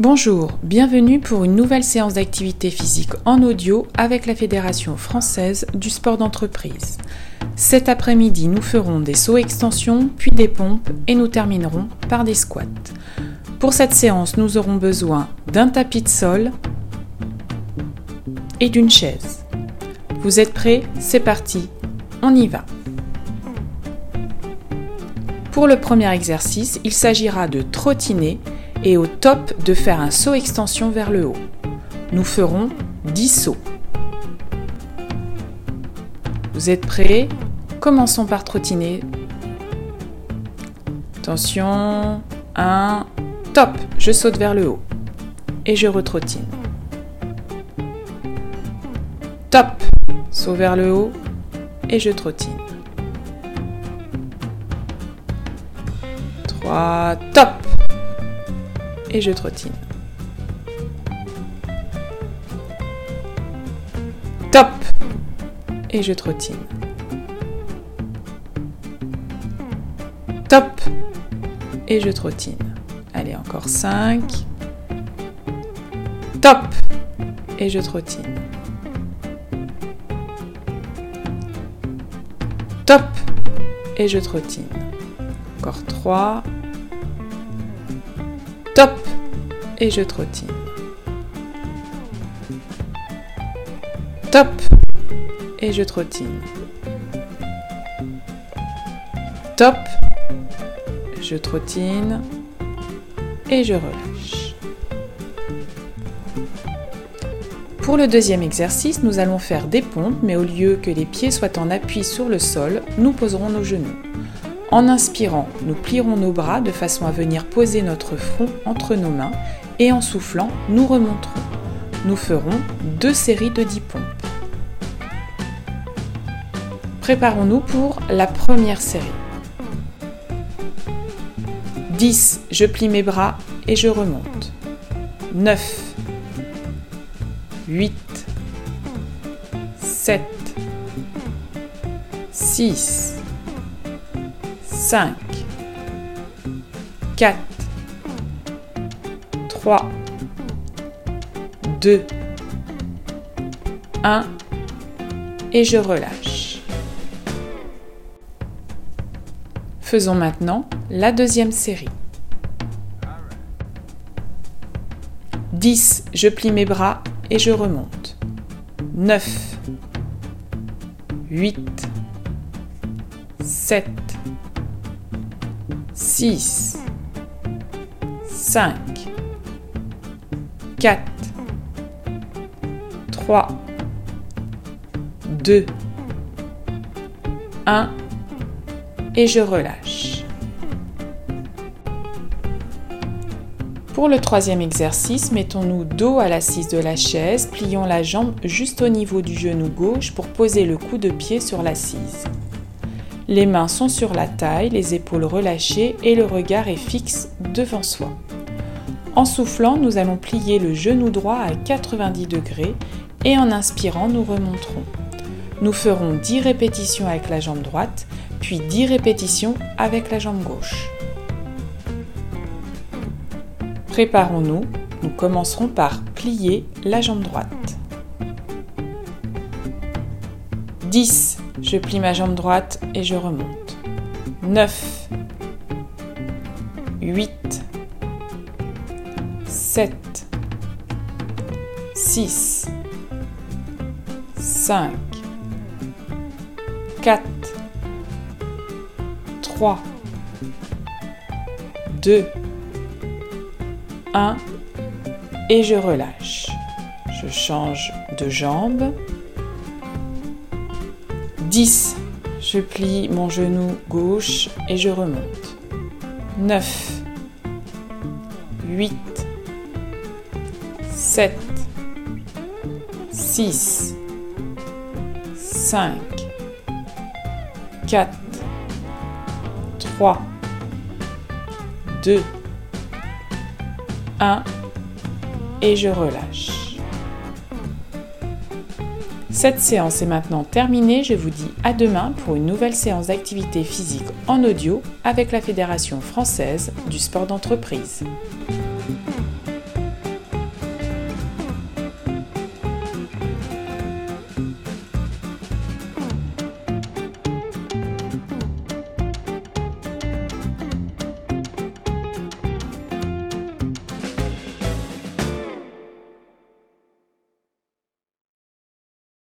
Bonjour, bienvenue pour une nouvelle séance d'activité physique en audio avec la Fédération française du sport d'entreprise. Cet après-midi, nous ferons des sauts extensions, puis des pompes et nous terminerons par des squats. Pour cette séance, nous aurons besoin d'un tapis de sol et d'une chaise. Vous êtes prêts? C'est parti, on y va. Pour le premier exercice, il s'agira de trottiner et au top de faire un saut extension vers le haut. Nous ferons 10 sauts. Vous êtes prêts? Commençons par trottiner. Attention, 1, top, je saute vers le haut et je retrottine. Top, saut vers le haut et je trottine. 3, top, et je trottine. Top Et je trottine. Top Et je trottine. Allez, encore 5. Top Et je trottine. Top Et je trottine. Encore 3. Top Et je trottine. Top Et je trottine. Top Je trottine. Et je relâche. Pour le deuxième exercice, nous allons faire des pompes, mais au lieu que les pieds soient en appui sur le sol, nous poserons nos genoux. En inspirant, nous plierons nos bras de façon à venir poser notre front entre nos mains et en soufflant, nous remonterons. Nous ferons deux séries de 10 pompes. Préparons-nous pour la première série. 10, je plie mes bras et je remonte. 9, 8, 7, 6, 5, 4, 3, 2, 1 et je relâche. Faisons maintenant la deuxième série. 10, je plie mes bras et je remonte. 9, 8, 7, 6, 5, 4, 3, 2, 1 et je relâche. Pour le troisième exercice, mettons-nous dos à l'assise de la chaise, plions la jambe juste au niveau du genou gauche pour poser le coup de pied sur l'assise. Les mains sont sur la taille, les épaules relâchées et le regard est fixe devant soi. En soufflant, nous allons plier le genou droit à 90 degrés et en inspirant, nous remonterons. Nous ferons 10 répétitions avec la jambe droite, puis 10 répétitions avec la jambe gauche. Préparons-nous, nous commencerons par plier la jambe droite. 10. Je plie ma jambe droite et je remonte. 9. 8. 7. 6. 5. 4. 3. 2. 1. Et je relâche. Je change de jambe. 10. Je plie mon genou gauche et je remonte. 9. 8. 7. 6. 5. 4. 3. 2. 1. Et je relâche. Cette séance est maintenant terminée. Je vous dis à demain pour une nouvelle séance d'activité physique en audio avec la Fédération française du sport d'entreprise.